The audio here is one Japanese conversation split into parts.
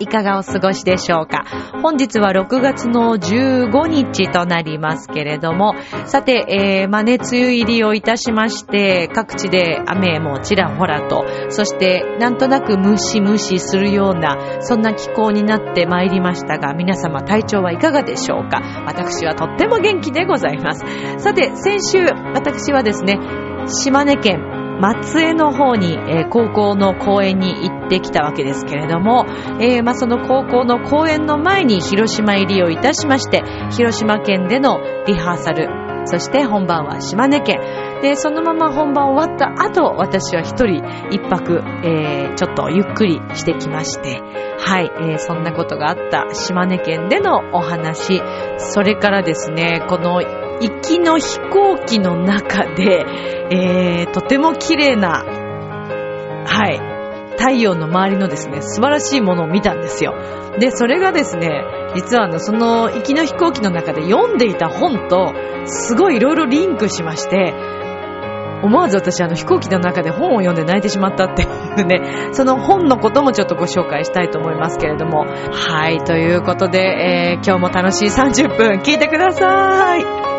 いかがお過ごしでしょうか？本日は6月の15日となりますけれども、さて、えー、まね、梅雨入りをいたしまして、各地で雨もちらほらと、そして、なんとなくムシムシするような、そんな気候になってまいりましたが、皆様体調はいかがでしょうか？私はとっても元気でございます。さて、先週、私はですね、島根県松江の方に、えー高校の公園に行ってきたわけですけれども、えーまあ、その高校の公演の前に広島入りをいたしまして、広島県でのリハーサル、そして本番は島根県。で、そのまま本番終わった後、私は一人一泊、えーちょっとゆっくりしてきまして、はい、えーそんなことがあった島根県でのお話、それからですね、この行きの飛行機の中で、えー、とても綺麗な、はい、太陽の周りのですね、素晴らしいものを見たんですよ。で、それがですね、実はあの、その行きの飛行機の中で読んでいた本と、すごいいろいろリンクしまして、思わず私あの飛行機の中で本を読んで泣いてしまったっていうね、その本のこともちょっとご紹介したいと思いますけれども。はい、ということで、えー今日も楽しい30分聞いてください。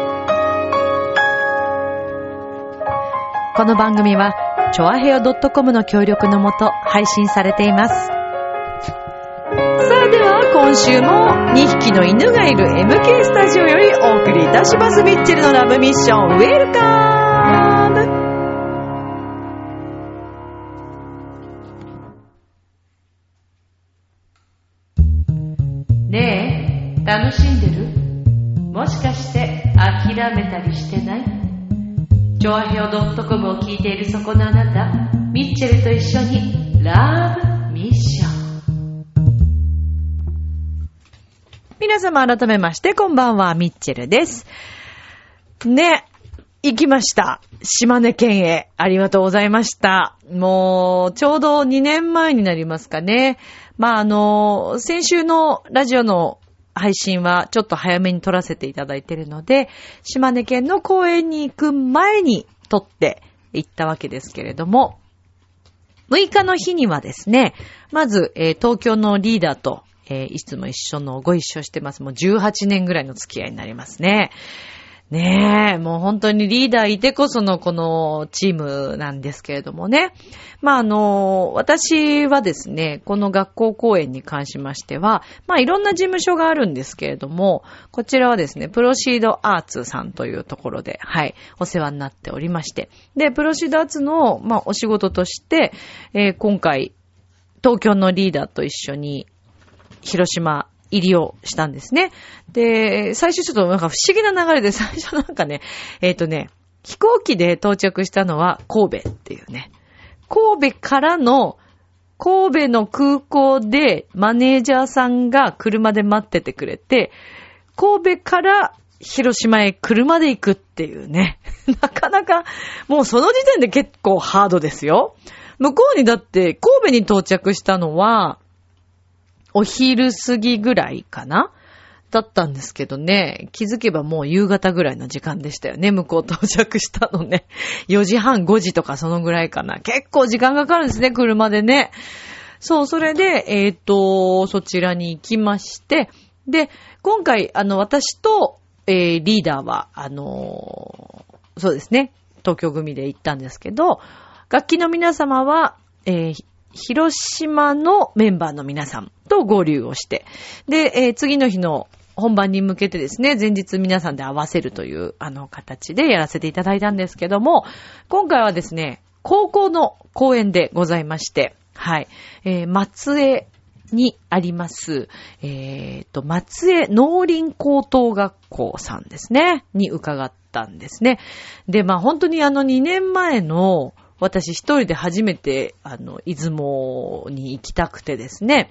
この番組は、ちょあへよ .com の協力のもと配信されています。さあでは、今週も2匹の犬がいる MK スタジオよりお送りいたします。ミッチェルのラブミッション、ウェルカムねえ、楽しんでる？もしかして諦めたりしてない？ジョアヘオ .com を聞いているそこのあなた、ミッチェルと一緒にラブミッション。皆様改めまして、こんばんは、ミッチェルです。ね、行きました。島根県へ。ありがとうございました。もう、ちょうど2年前になりますかね。まあ、あの、先週のラジオの配信はちょっと早めに撮らせていただいているので、島根県の公園に行く前に撮って行ったわけですけれども、6日の日にはですね、まず、えー東京のリーダーと、えーいつも一緒のご一緒してます。もう18年ぐらいの付き合いになりますね。ねえ、もう本当にリーダーいてこそのこのチームなんですけれどもね。まあ、あの、私はですね、この学校公演に関しましては、まあ、いろんな事務所があるんですけれども、こちらはですね、プロシードアーツさんというところで、はい、お世話になっておりまして。で、プロシードアーツの、まあ、お仕事として、えー今回、東京のリーダーと一緒に、広島入りをしたんですね。で、最初ちょっとなんか不思議な流れで、最初なんかね、えっ、とね、飛行機で到着したのは神戸っていうね。神戸からの、神戸の空港でマネージャーさんが車で待っててくれて、神戸から広島へ車で行くっていうね。なかなか、もうその時点で結構ハードですよ。向こうにだって神戸に到着したのは、お昼過ぎぐらいかな？だったんですけどね、気づけばもう夕方ぐらいの時間でしたよね、向こう到着したのね。4時半、5時とかそのぐらいかな。結構時間かかるんですね、車でね。そう、それで、えっ、と、そちらに行きまして、で、今回、あの、私と、えーリーダーは、あのーそうですね、東京組で行ったんですけど、楽器の皆様は、えー広島のメンバーの皆さんと合流をして、で、えー次の日の本番に向けてですね、前日皆さんで合わせるという、あの、形でやらせていただいたんですけども、今回はですね、高校の公演でございまして、はい、えー松江にあります、えっ、と、松江農林高等学校さんですね、に伺ったんですね。で、まあ本当にあの2年前の私一人で初めて、あの、出雲に行きたくてですね、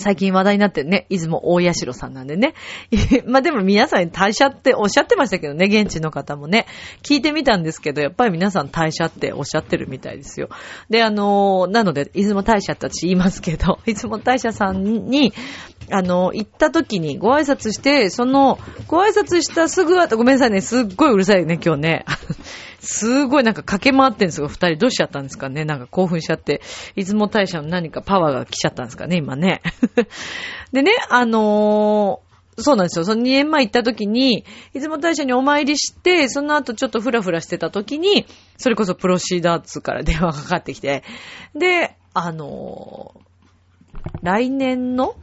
最近話題になってるね、出雲大社さんなんでね。まあでも皆さん退社っておっしゃってましたけどね、現地の方もね。聞いてみたんですけど、やっぱり皆さん退社っておっしゃってるみたいですよ。で、あのー、なので、出雲大社って私言いますけど、出雲大社さんに、あの、行った時にご挨拶して、その、ご挨拶したすぐ後、ごめんなさいね、すっごいうるさいね、今日ね。すごいなんか駆け回ってんですよ、二人。どうしちゃったんですかねなんか興奮しちゃって。出雲大社の何かパワーが来ちゃったんですかね今ね。でね、あのー、そうなんですよ。その2年前行った時に、出雲大社にお参りして、その後ちょっとフラフラしてた時に、それこそプロシーダーツから電話がかかってきて、で、あのー、来年の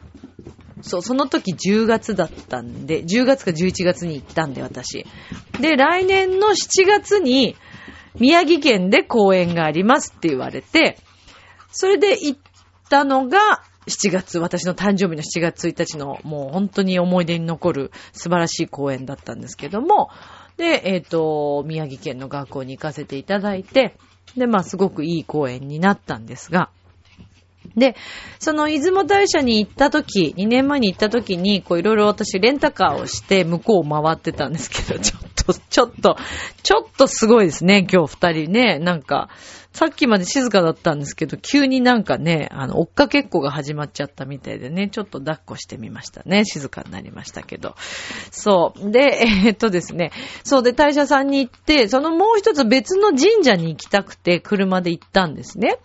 そう、その時10月だったんで、10月か11月に行ったんで、私。で、来年の7月に、宮城県で公演がありますって言われて、それで行ったのが、7月、私の誕生日の7月1日の、もう本当に思い出に残る素晴らしい公演だったんですけども、で、えっ、ー、と、宮城県の学校に行かせていただいて、で、まあ、すごくいい公演になったんですが、で、その出雲大社に行った時、2年前に行った時に、こういろいろ私レンタカーをして向こうを回ってたんですけど、ちょっと、ちょっと、ちょっとすごいですね、今日二人ね。なんか、さっきまで静かだったんですけど、急になんかね、あの、追っかけっこが始まっちゃったみたいでね、ちょっと抱っこしてみましたね。静かになりましたけど。そう。で、えー、っとですね、そうで、大社さんに行って、そのもう一つ別の神社に行きたくて、車で行ったんですね。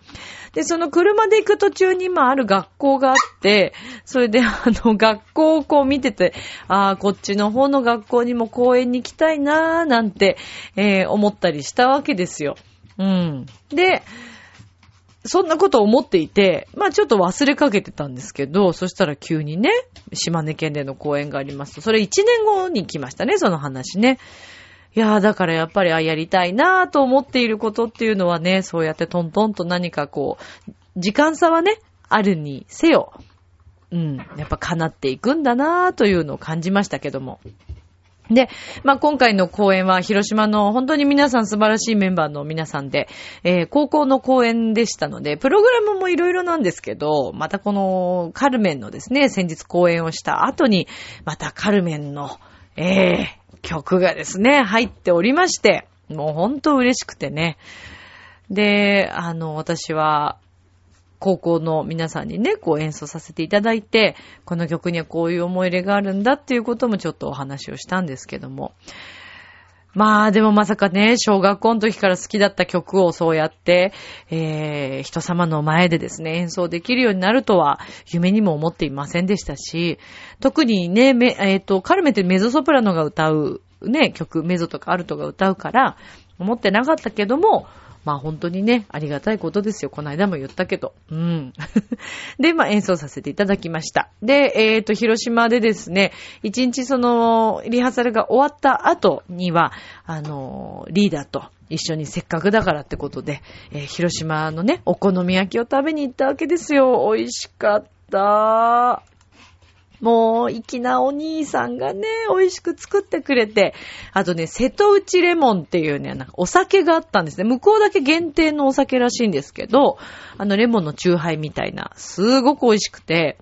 で、その車で行く途中に、まあ、ある学校があって、それで、あの、学校をこう見てて、ああ、こっちの方の学校にも公園に行きたいなーなんて、えー、思ったりしたわけですよ。うん。で、そんなことを思っていて、まあちょっと忘れかけてたんですけど、そしたら急にね、島根県での公演がありますと、それ1年後に来ましたね、その話ね。いやー、だからやっぱり、あ、やりたいなーと思っていることっていうのはね、そうやってトントンと何かこう、時間差はね、あるにせよ、うん、やっぱ叶っていくんだなーというのを感じましたけども。で、まあ、今回の公演は広島の本当に皆さん素晴らしいメンバーの皆さんで、えー、高校の公演でしたので、プログラムもいろいろなんですけど、またこのカルメンのですね、先日公演をした後に、またカルメンの、えー、曲がですね、入っておりまして、もうほんと嬉しくてね。で、あの、私は、高校の皆さんにね、こう演奏させていただいて、この曲にはこういう思い入れがあるんだっていうこともちょっとお話をしたんですけども。まあでもまさかね、小学校の時から好きだった曲をそうやって、えー、人様の前でですね、演奏できるようになるとは夢にも思っていませんでしたし、特にね、えっ、ー、と、カルメってメゾソプラノが歌うね、曲、メゾとかアルトが歌うから、思ってなかったけども、まあ本当にね、ありがたいことですよ。この間も言ったけど。うん。で、まあ演奏させていただきました。で、えっ、ー、と、広島でですね、一日その、リハーサルが終わった後には、あの、リーダーと一緒にせっかくだからってことで、えー、広島のね、お好み焼きを食べに行ったわけですよ。美味しかった。もう、粋なお兄さんがね、美味しく作ってくれて、あとね、瀬戸内レモンっていうね、なんかお酒があったんですね。向こうだけ限定のお酒らしいんですけど、あの、レモンのチューハイみたいな、すごく美味しくて、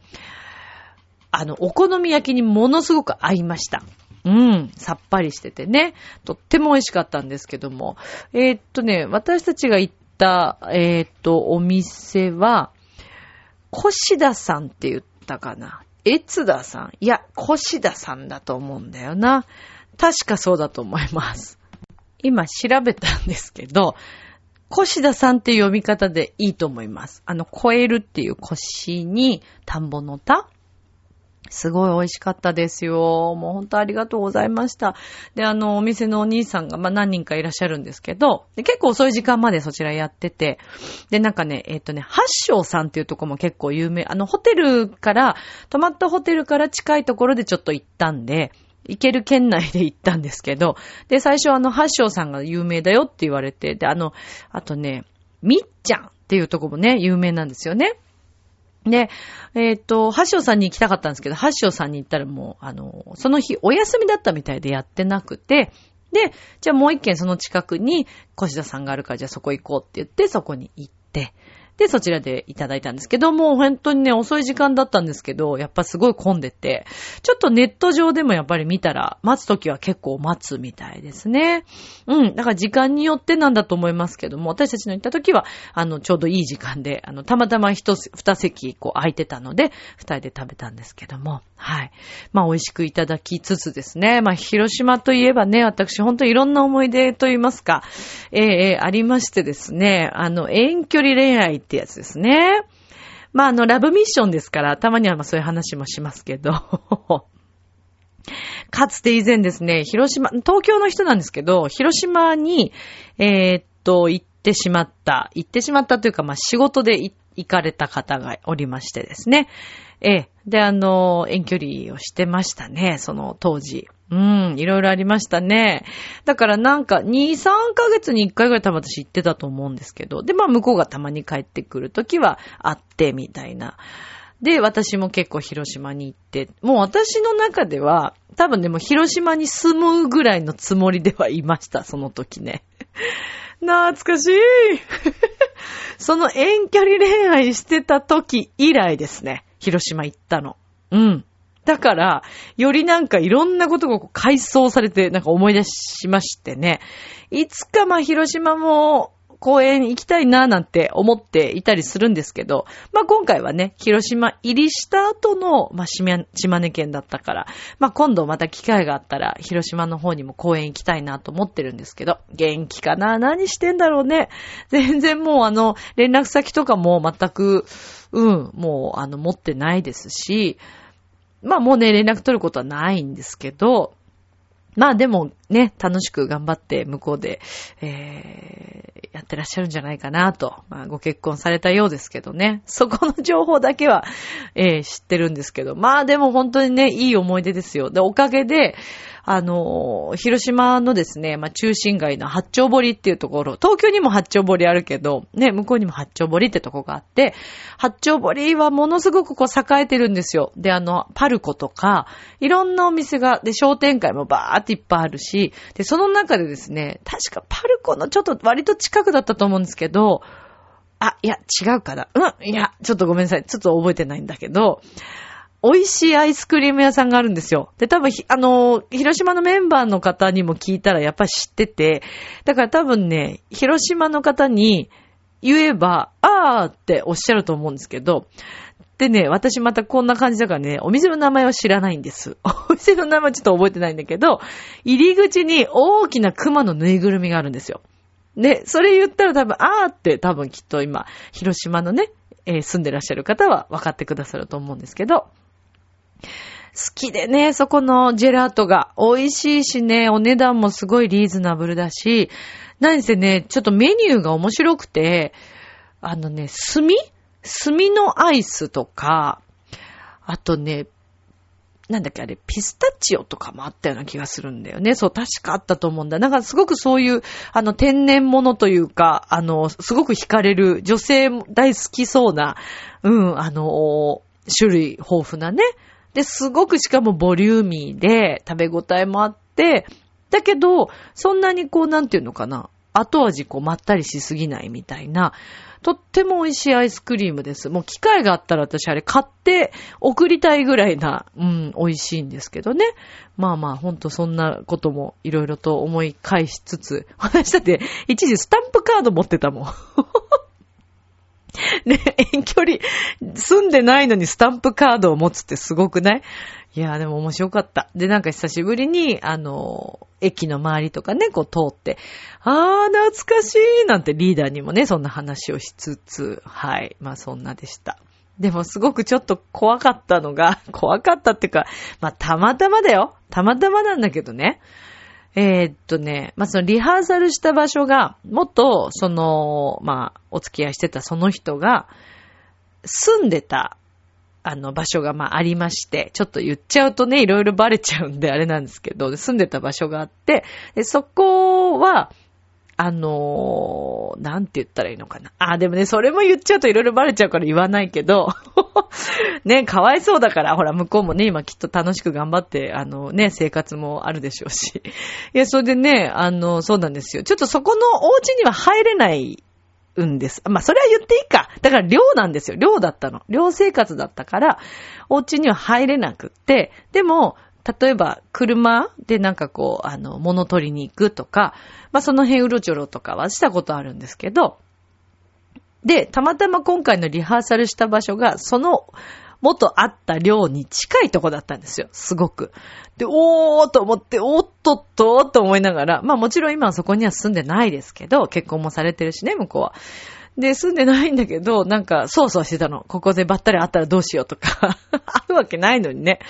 あの、お好み焼きにものすごく合いました。うん、さっぱりしててね、とっても美味しかったんですけども、えー、っとね、私たちが行った、えー、っと、お店は、コシダさんって言ったかな。越田さん。いや、越田さんだと思うんだよな。確かそうだと思います。今調べたんですけど、越田さんっていう読み方でいいと思います。あの、超えるっていう腰に田んぼの田すごい美味しかったですよ。もう本当ありがとうございました。で、あの、お店のお兄さんが、まあ、何人かいらっしゃるんですけど、で結構遅い時間までそちらやってて、で、なんかね、えっ、ー、とね、八章さんっていうとこも結構有名。あの、ホテルから、泊まったホテルから近いところでちょっと行ったんで、行ける県内で行ったんですけど、で、最初あの、八章さんが有名だよって言われて、で、あの、あとね、みっちゃんっていうとこもね、有名なんですよね。で、えっ、ー、と、ハッショさんに行きたかったんですけど、ハッショさんに行ったらもう、あの、その日お休みだったみたいでやってなくて、で、じゃあもう一軒その近くに、小田さんがあるから、じゃあそこ行こうって言って、そこに行って、で、そちらでいただいたんですけど、も本当にね、遅い時間だったんですけど、やっぱすごい混んでて、ちょっとネット上でもやっぱり見たら、待つときは結構待つみたいですね。うん。だから時間によってなんだと思いますけども、私たちの行ったときは、あの、ちょうどいい時間で、あの、たまたま一、二席、こう、空いてたので、二人で食べたんですけども、はい。まあ、美味しくいただきつつですね、まあ、広島といえばね、私、本当いろんな思い出と言いますか、えー、えー、ありましてですね、あの、遠距離恋愛ってやつですね。まあ、あの、ラブミッションですから、たまにはまあそういう話もしますけど、かつて以前ですね、広島、東京の人なんですけど、広島に、えー、っと、行ってしまった、行ってしまったというか、まあ、仕事で行行かれた方がおりましてですね。ええ。で、あの、遠距離をしてましたね、その当時。うん、いろいろありましたね。だからなんか、2、3ヶ月に1回ぐらい多分私行ってたと思うんですけど、で、まあ向こうがたまに帰ってくるときは会ってみたいな。で、私も結構広島に行って、もう私の中では、多分でも広島に住むぐらいのつもりではいました、その時ね。懐かしい その遠距離恋愛してた時以来ですね。広島行ったの。うん。だから、よりなんかいろんなことが改装されて、なんか思い出しましてね。いつかまあ広島も公園行きたいななんて思っていたりするんですけど、まあ今回はね、広島入りした後の、まあ島根県だったから、まあ今度また機会があったら、広島の方にも公園行きたいなと思ってるんですけど、元気かな？何してんだろうね？全然もうあの、連絡先とかも全く、うん、もうあの、持ってないですし、まあもうね、連絡取ることはないんですけど、まあでもね、楽しく頑張って向こうで、えー、やってらっしゃるんじゃないかなと。まあご結婚されたようですけどね。そこの情報だけは、えー、知ってるんですけど。まあでも本当にね、いい思い出ですよ。で、おかげで、あの、広島のですね、まあ、中心街の八丁堀っていうところ、東京にも八丁堀あるけど、ね、向こうにも八丁堀ってとこがあって、八丁堀はものすごくこう栄えてるんですよ。で、あの、パルコとか、いろんなお店が、で、商店街もバーっていっぱいあるし、で、その中でですね、確かパルコのちょっと割と近くだったと思うんですけど、あ、いや、違うかな。うん、いや、ちょっとごめんなさい。ちょっと覚えてないんだけど、美味しいアイスクリーム屋さんがあるんですよ。で、多分、あの、広島のメンバーの方にも聞いたらやっぱり知ってて、だから多分ね、広島の方に言えば、あーっておっしゃると思うんですけど、でね、私またこんな感じだからね、お店の名前は知らないんです。お店の名前ちょっと覚えてないんだけど、入り口に大きな熊のぬいぐるみがあるんですよ。で、それ言ったら多分、あーって多分きっと今、広島のね、えー、住んでらっしゃる方は分かってくださると思うんですけど、好きでね、そこのジェラートが。美味しいしね、お値段もすごいリーズナブルだし、何せね、ちょっとメニューが面白くて、あのね、炭炭のアイスとか、あとね、なんだっけあれ、ピスタチオとかもあったような気がするんだよね。そう、確かあったと思うんだ。なんかすごくそういう、あの、天然物というか、あの、すごく惹かれる、女性大好きそうな、うん、あの、種類豊富なね。で、すごくしかもボリューミーで、食べ応えもあって、だけど、そんなにこう、なんていうのかな、後味こう、まったりしすぎないみたいな、とっても美味しいアイスクリームです。もう機会があったら私あれ買って送りたいぐらいな、うん、美味しいんですけどね。まあまあ、ほんとそんなこともいろいろと思い返しつつ、私だって一時スタンプカード持ってたもん。ね、遠距離、住んでないのにスタンプカードを持つってすごくない？いや、でも面白かった。で、なんか久しぶりに、あの、駅の周りとかね、こう通って、あー、懐かしいなんてリーダーにもね、そんな話をしつつ、はい。まあそんなでした。でもすごくちょっと怖かったのが、怖かったっていうか、まあたまたまだよ。たまたまなんだけどね。えー、っとね、まあ、そのリハーサルした場所が、もっと、その、まあ、お付き合いしてたその人が、住んでた、あの、場所が、まあ、ありまして、ちょっと言っちゃうとね、いろいろバレちゃうんで、あれなんですけど、住んでた場所があって、でそこは、あのー、なんて言ったらいいのかな。あ、でもね、それも言っちゃうといろいろバレちゃうから言わないけど、ね、かわいそうだから、ほら、向こうもね、今きっと楽しく頑張って、あのね、生活もあるでしょうし。いや、それでね、あの、そうなんですよ。ちょっとそこのお家には入れないうんです。まあ、それは言っていいか。だから寮なんですよ。寮だったの。寮生活だったから、お家には入れなくって、でも、例えば、車でなんかこう、あの、物取りに行くとか、まあ、その辺うろちょろとかはしたことあるんですけど、で、たまたま今回のリハーサルした場所が、その、元あった寮に近いとこだったんですよ。すごく。で、おーと思って、おっとっとと思いながら、まあもちろん今はそこには住んでないですけど、結婚もされてるしね、向こうは。で、住んでないんだけど、なんか、そうそうしてたの。ここでばったり会ったらどうしようとか あるわけないのにね。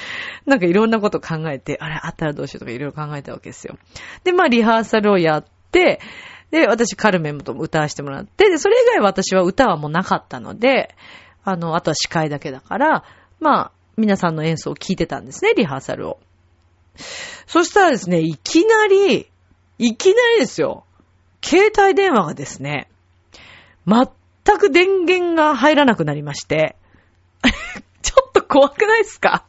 なんかいろんなこと考えて、あれ、会ったらどうしようとかいろいろ考えたわけですよ。で、まあ、リハーサルをやって、で、私、カルメンとも歌わせてもらって、で、それ以外私は歌はもうなかったので、あの、あとは司会だけだから、まあ、皆さんの演奏を聞いてたんですね、リハーサルを。そしたらですね、いきなり、いきなりですよ、携帯電話がですね、全く電源が入らなくなりまして、ちょっと怖くないですか？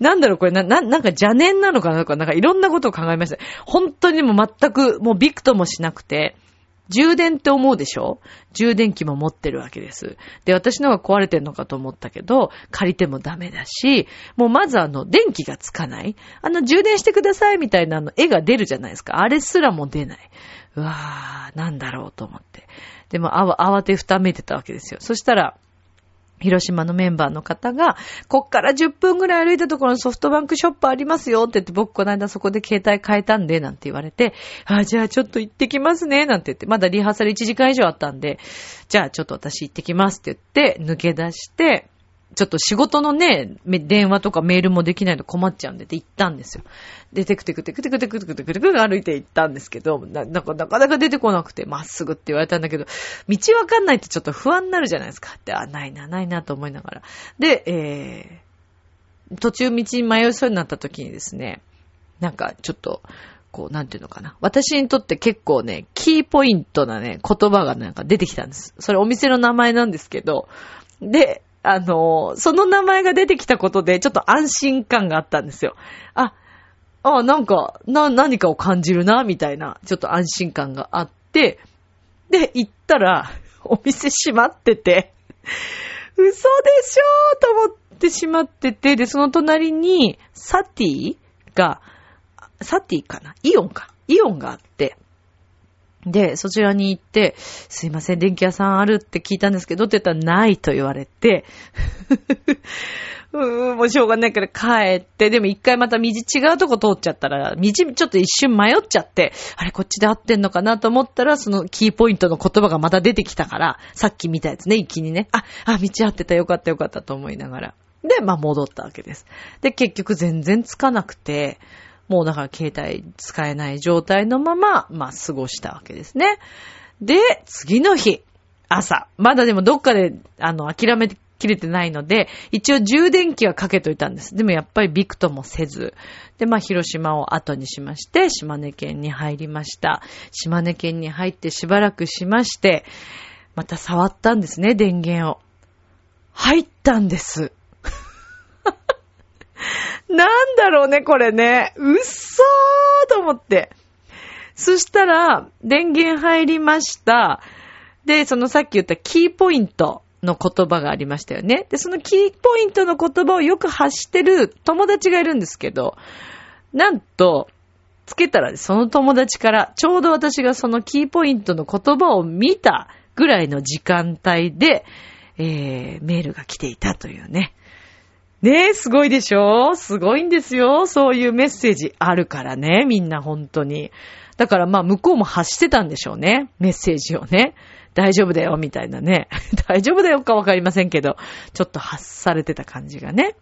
なんだろう、これな、な、なんか邪念なのかなとか、なんかいろんなことを考えました。本当にもう全く、もうビクともしなくて、充電って思うでしょ？充電器も持ってるわけです。で、私のが壊れてんのかと思ったけど、借りてもダメだし、もうまずあの、電気がつかない。あの、充電してくださいみたいなあの、絵が出るじゃないですか。あれすらも出ない。うわー、なんだろうと思って。でも、あわ慌てふためてたわけですよ。そしたら、広島のメンバーの方が、こっから10分ぐらい歩いたところにソフトバンクショップありますよって言って、僕この間そこで携帯変えたんで、なんて言われて、あ、じゃあちょっと行ってきますね、なんて言って、まだリハーサル1時間以上あったんで、じゃあちょっと私行ってきますって言って、抜け出して、ちょっと仕事のね、電話とかメールもできないと困っちゃうんでって言ったんですよ。で、テクテクテクテクテクテクテクテク歩いて行ったんですけど、な、かなかなか出てこなくて、まっすぐって言われたんだけど、道わかんないってちょっと不安になるじゃないですかって、あ、ないな、ないなと思いながら。で、えー、途中道に迷いそうになった時にですね、なんかちょっと、こう、なんていうのかな。私にとって結構ね、キーポイントなね、言葉がなんか出てきたんです。それお店の名前なんですけど、で、あの、その名前が出てきたことで、ちょっと安心感があったんですよ。あ、あ、なんか、な、何かを感じるな、みたいな、ちょっと安心感があって、で、行ったら、お店閉まってて、嘘でしょと思ってしまってて、で、その隣に、サティが、サティかな？イオンか。イオンがあって、で、そちらに行って、すいません、電気屋さんあるって聞いたんですけどって言ったらないと言われて、うーん、もうしょうがないから帰って、でも一回また道違うとこ通っちゃったら、道ちょっと一瞬迷っちゃって、あれこっちで合ってんのかなと思ったら、そのキーポイントの言葉がまた出てきたから、さっき見たやつね、一気にね、あ、あ、道合ってたよかったよかったと思いながら。で、まあ戻ったわけです。で、結局全然つかなくて、もうだから携帯使えない状態のまま、まあ過ごしたわけですね。で、次の日、朝。まだでもどっかで、あの、諦めきれてないので、一応充電器はかけといたんです。でもやっぱりビクともせず。で、まあ広島を後にしまして、島根県に入りました。島根県に入ってしばらくしまして、また触ったんですね、電源を。入ったんです。なんだろうね、これね。うっそーと思って。そしたら、電源入りました。で、そのさっき言ったキーポイントの言葉がありましたよね。で、そのキーポイントの言葉をよく発してる友達がいるんですけど、なんと、つけたらその友達から、ちょうど私がそのキーポイントの言葉を見たぐらいの時間帯で、えー、メールが来ていたというね。ねえ、すごいでしょ？すごいんですよ。そういうメッセージあるからね、みんな本当に。だからまあ向こうも発してたんでしょうね。メッセージをね。大丈夫だよ、みたいなね。大丈夫だよかわかりませんけど、ちょっと発されてた感じがね。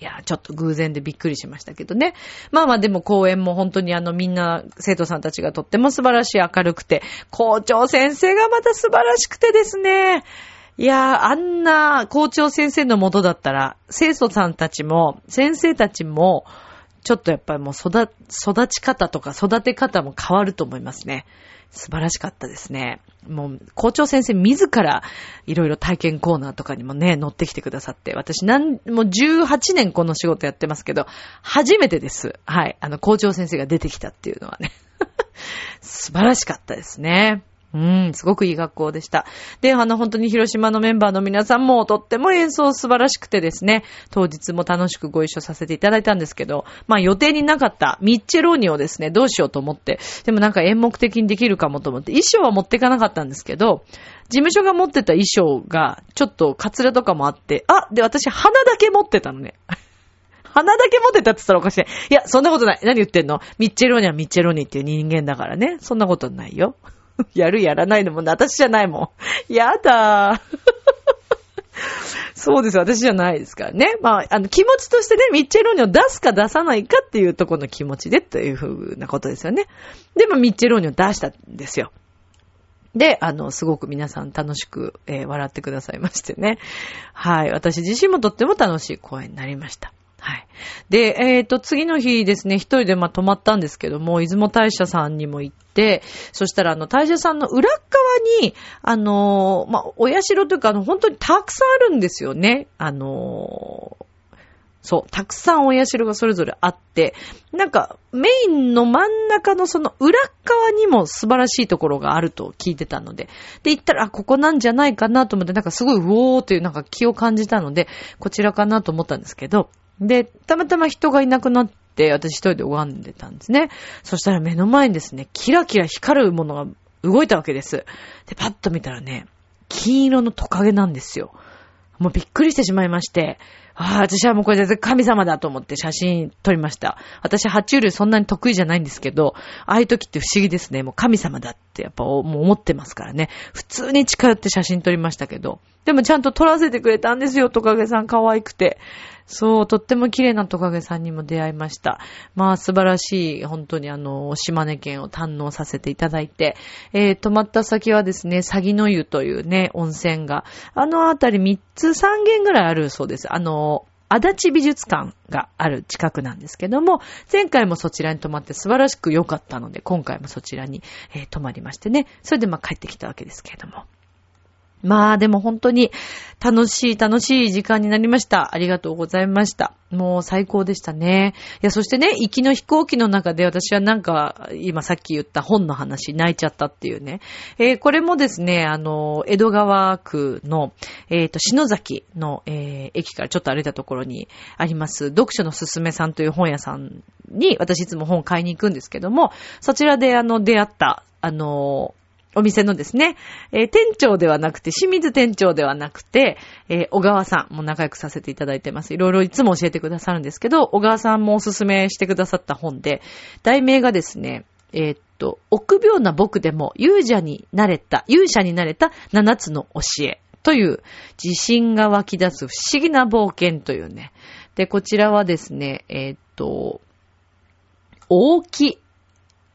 いや、ちょっと偶然でびっくりしましたけどね。まあまあでも公演も本当にあのみんな生徒さんたちがとっても素晴らしい明るくて、校長先生がまた素晴らしくてですね。いやー、あんな校長先生のもとだったら、生徒さんたちも、先生たちも、ちょっとやっぱりもう育、育ち方とか育て方も変わると思いますね。素晴らしかったですね。もう、校長先生自ら、いろいろ体験コーナーとかにもね、乗ってきてくださって、私なん、もう18年この仕事やってますけど、初めてです。はい。あの、校長先生が出てきたっていうのはね。素晴らしかったですね。うん、すごくいい学校でした。で、あの、本当に広島のメンバーの皆さんもとっても演奏素晴らしくてですね、当日も楽しくご一緒させていただいたんですけど、まあ予定になかったミッチェローニをですね、どうしようと思って、でもなんか演目的にできるかもと思って、衣装は持っていかなかったんですけど、事務所が持ってた衣装が、ちょっとカツラとかもあって、あ、で、私鼻だけ持ってたのね。鼻だけ持ってたって言ったらおかしい。いや、そんなことない。何言ってんの？ミッチェローニはミッチェローニっていう人間だからね。そんなことないよ。やるやらないのも私じゃないもん。やだー。そうです私じゃないですからね。まあ、あの、気持ちとしてね、ミッチェローニを出すか出さないかっていうとこの気持ちでというふうなことですよね。でも、ミッチェローニを出したんですよ。で、あの、すごく皆さん楽しく、えー、笑ってくださいましてね。はい。私自身もとっても楽しい公演になりました。はい。で、えっ、ー、と、次の日ですね、一人でまあ泊まったんですけども、出雲大社さんにも行って、そしたらあの、大社さんの裏側に、あのまあ、お社というか、あの、本当にたくさんあるんですよね。あのそう、たくさんお社がそれぞれあって、なんか、メインの真ん中のその裏側にも素晴らしいところがあると聞いてたので、で、行ったら、あ、ここなんじゃないかなと思って、なんかすごい、ウォーというなんか気を感じたので、こちらかなと思ったんですけど、で、たまたま人がいなくなって、私一人で拝んでたんですね。そしたら目の前にですね、キラキラ光るものが動いたわけです。で、パッと見たらね、金色のトカゲなんですよ。もうびっくりしてしまいまして、ああ、私はもうこれで神様だと思って写真撮りました。私、爬虫類そんなに得意じゃないんですけど、ああいう時って不思議ですね。もう神様だってやっぱもう思ってますからね。普通に近寄って写真撮りましたけど。でもちゃんと撮らせてくれたんですよ、トカゲさん可愛くて。そう、とっても綺麗なトカゲさんにも出会いました。まあ素晴らしい、本当にあの、島根県を堪能させていただいて、えー、泊まった先はですね、詐欺の湯というね、温泉が、あのあたり3つ3軒ぐらいあるそうです。あの、足立美術館がある近くなんですけども、前回もそちらに泊まって素晴らしく良かったので、今回もそちらに、えー、泊まりましてね、それでまあ帰ってきたわけですけれども。まあでも本当に楽しい楽しい時間になりました。ありがとうございました。もう最高でしたね。いや、そしてね、行きの飛行機の中で私はなんか、今さっき言った本の話、泣いちゃったっていうね。えー、これもですね、あの、江戸川区の、えっ、ー、と、篠崎の、えー、駅からちょっと歩いたところにあります、読書のすすめさんという本屋さんに、私いつも本買いに行くんですけども、そちらであの、出会った、あの、お店のですね、えー、店長ではなくて、清水店長ではなくて、えー、小川さんも仲良くさせていただいてます。いろいろいつも教えてくださるんですけど、小川さんもおすすめしてくださった本で、題名がですね、えー、っと、臆病な僕でも勇者になれた、勇者になれた七つの教えという、自信が湧き出す不思議な冒険というね。で、こちらはですね、えー、っと、大木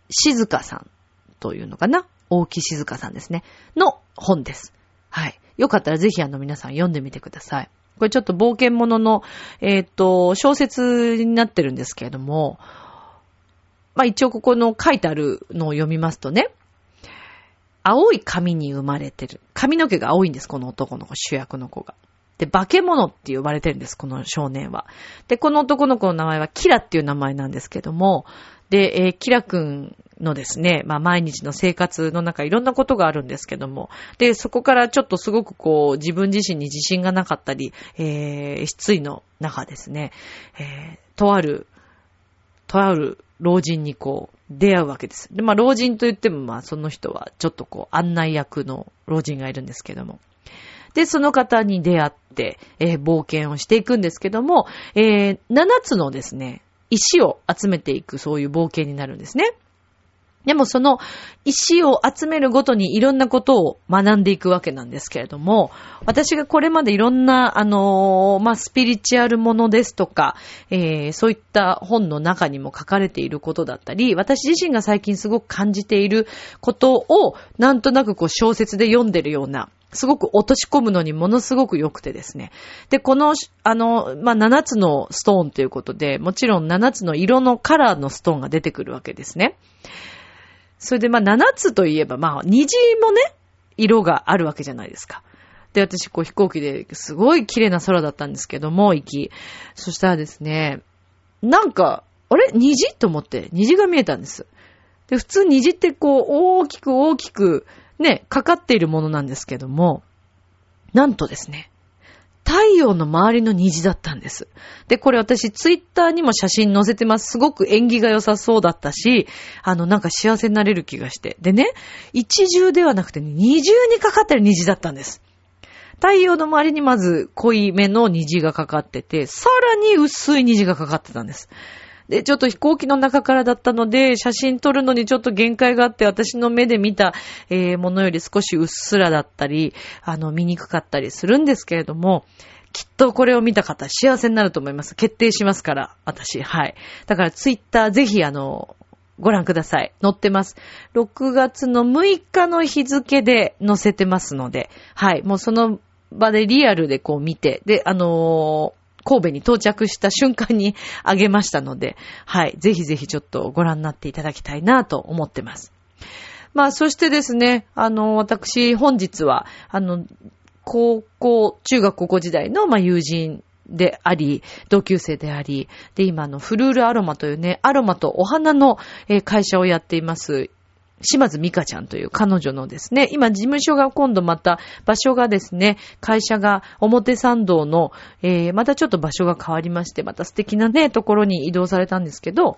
静香さんというのかな大木静香さんですね。の本です。はい。よかったらぜひあの皆さん読んでみてください。これちょっと冒険者の、えっ、ー、と、小説になってるんですけれども、まあ一応ここの書いてあるのを読みますとね、青い髪に生まれてる。髪の毛が青いんです、この男の子、主役の子が。で、化け物って呼ばれてるんです、この少年は。で、この男の子の名前はキラっていう名前なんですけども、で、えー、キラくんのですね、まあ毎日の生活の中いろんなことがあるんですけども、で、そこからちょっとすごくこう自分自身に自信がなかったり、えー、失意の中ですね、えー、とある、とある老人にこう出会うわけです。で、まあ老人と言ってもまあその人はちょっとこう案内役の老人がいるんですけども、で、その方に出会って、えー、冒険をしていくんですけども、えー、7つのですね、石を集めていくそういう冒険になるんですね。でもその石を集めるごとにいろんなことを学んでいくわけなんですけれども、私がこれまでいろんな、あのー、まあ、スピリチュアルものですとか、えー、そういった本の中にも書かれていることだったり、私自身が最近すごく感じていることを、なんとなくこう小説で読んでるような、すごく落とし込むのにものすごく良くてですね。で、この、あの、まあ、7つのストーンということで、もちろん7つの色のカラーのストーンが出てくるわけですね。それでまあ7つといえば、まあ虹もね、色があるわけじゃないですか。で、私こう飛行機ですごい綺麗な空だったんですけども、行き。そしたらですね、なんか、あれ？虹？と思って、虹が見えたんです。で、普通虹ってこう大きく大きくね、かかっているものなんですけども、なんとですね、太陽の周りの虹だったんです。で、これ私ツイッターにも写真載せてます。すごく縁起が良さそうだったし、あの、なんか幸せになれる気がして。でね、一重ではなくて、ね、二重にかかってる虹だったんです。太陽の周りにまず濃い目の虹がかかってて、さらに薄い虹がかかってたんです。で、ちょっと飛行機の中からだったので、写真撮るのにちょっと限界があって、私の目で見た、えー、ものより少しうっすらだったり、あの、見にくかったりするんですけれども、きっとこれを見た方、幸せになると思います。決定しますから、私。はい。だからツイッターぜひ、あの、ご覧ください。載ってます。6月の6日の日付で載せてますので、はい。もうその場でリアルでこう見て、で、あのー神戸に到着した瞬間にあげましたので、はい。ぜひぜひちょっとご覧になっていただきたいなと思ってます。まあ、そしてですね、あの、私、本日は、あの、高校、中学高校時代の、まあ、友人であり、同級生であり、で、今のフルールアロマというね、アロマとお花の会社をやっています、島津美香ちゃんという彼女のですね、今事務所が今度また場所がですね、会社が表参道の、えー、またちょっと場所が変わりまして、また素敵なね、ところに移動されたんですけど、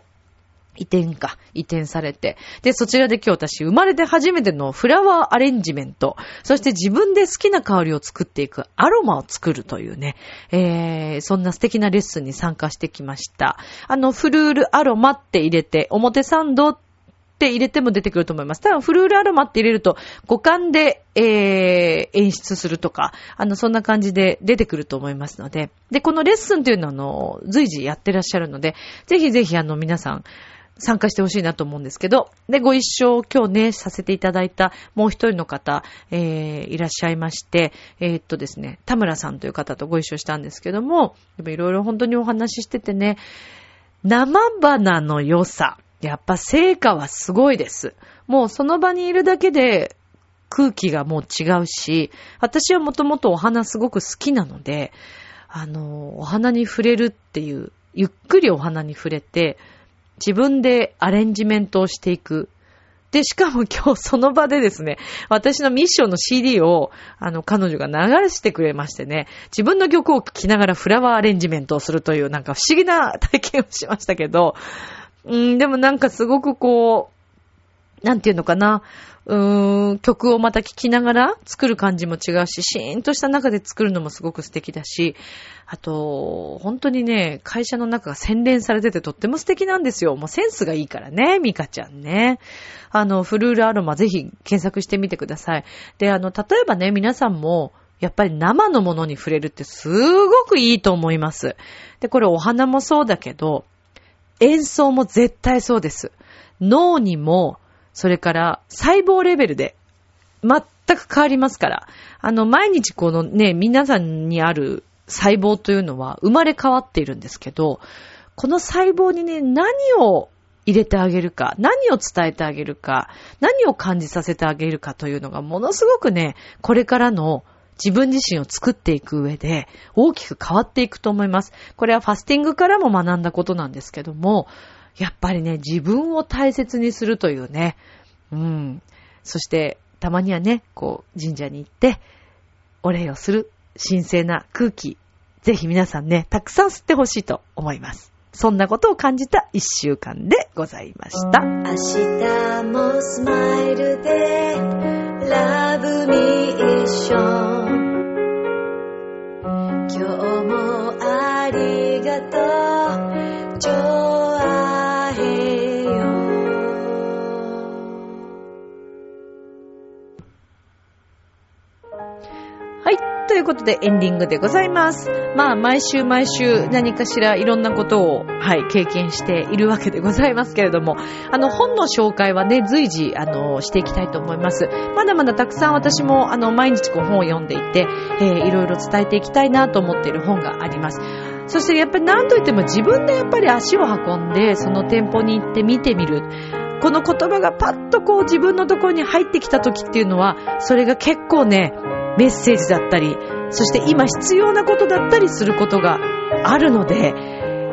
移転か、移転されて。で、そちらで今日私生まれて初めてのフラワーアレンジメント、そして自分で好きな香りを作っていくアロマを作るというね、えー、そんな素敵なレッスンに参加してきました。あの、フルールアロマって入れて、表参道って入れても出てくると思います。ただ、フルールアロマって入れると、五感で、えー、演出するとか、あの、そんな感じで出てくると思いますので、で、このレッスンというのは、あの、随時やってらっしゃるので、ぜひぜひ、あの、皆さん、参加してほしいなと思うんですけど、で、ご一緒今日ね、させていただいたもう一人の方、えー、いらっしゃいまして、えー、っとですね、田村さんという方とご一緒したんですけども、いろいろ本当にお話ししててね、生花の良さ、やっぱ成果はすごいです。もうその場にいるだけで空気がもう違うし、私はもともとお花すごく好きなので、あの、お花に触れるっていう、ゆっくりお花に触れて、自分でアレンジメントをしていく。で、しかも 今日その場でですね、私のミッションの CD を、あの、彼女が流してくれましてね、自分の曲を聴きながらフラワーアレンジメントをするという、なんか不思議な体験をしましたけど、うん、でもなんかすごくこう、なんていうのかな、うーん、曲をまた聴きながら作る感じも違うし、シーンとした中で作るのもすごく素敵だし、あと、本当にね、会社の中が洗練されててとっても素敵なんですよ。もうセンスがいいからね、ミカちゃんね。あの、フルールアロマぜひ検索してみてください。で、あの、例えばね、皆さんも、やっぱり生のものに触れるってすごくいいと思います。で、これお花もそうだけど、演奏も絶対そうです。脳にも、それから細胞レベルで全く変わりますから。あの、毎日このね、皆さんにある細胞というのは生まれ変わっているんですけど、この細胞にね、何を入れてあげるか、何を伝えてあげるか、何を感じさせてあげるかというのがものすごくね、これからの自分自身を作っていく上で大きく変わっていくと思います。これはファスティングからも学んだことなんですけども、やっぱりね、自分を大切にするというね、うん。そして、たまにはね、こう、神社に行って、お礼をする神聖な空気、ぜひ皆さんね、たくさん吸ってほしいと思います。そんなことを感じた一週間でございました。明日もスマイルで、ラブミーション今日もありがとう、ということでエンディングでございます。まあ、毎週毎週何かしらいろんなことを、はい、経験しているわけでございますけれども、あの、本の紹介はね、随時、あの、していきたいと思います。まだまだたくさん私も、あの、毎日こう本を読んでいて、えー、いろいろ伝えていきたいなと思っている本があります。そしてやっぱり何と言っても自分でやっぱり足を運んで、その店舗に行って見てみる。この言葉がパッとこう自分のところに入ってきた時っていうのは、それが結構ね、メッセージだったり、そして今必要なことだったりすることがあるので、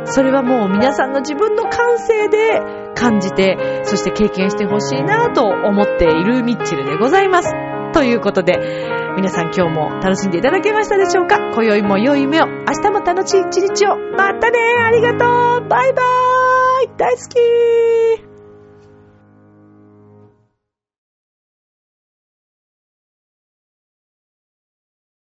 それはもう皆さんの自分の感性で感じて、そして経験してほしいなと思っているミッチルでございます。ということで、皆さん今日も楽しんでいただけましたでしょうか？今宵も良い夢を、明日も楽しい一日を。またねありがとう！バイバーイ！大好き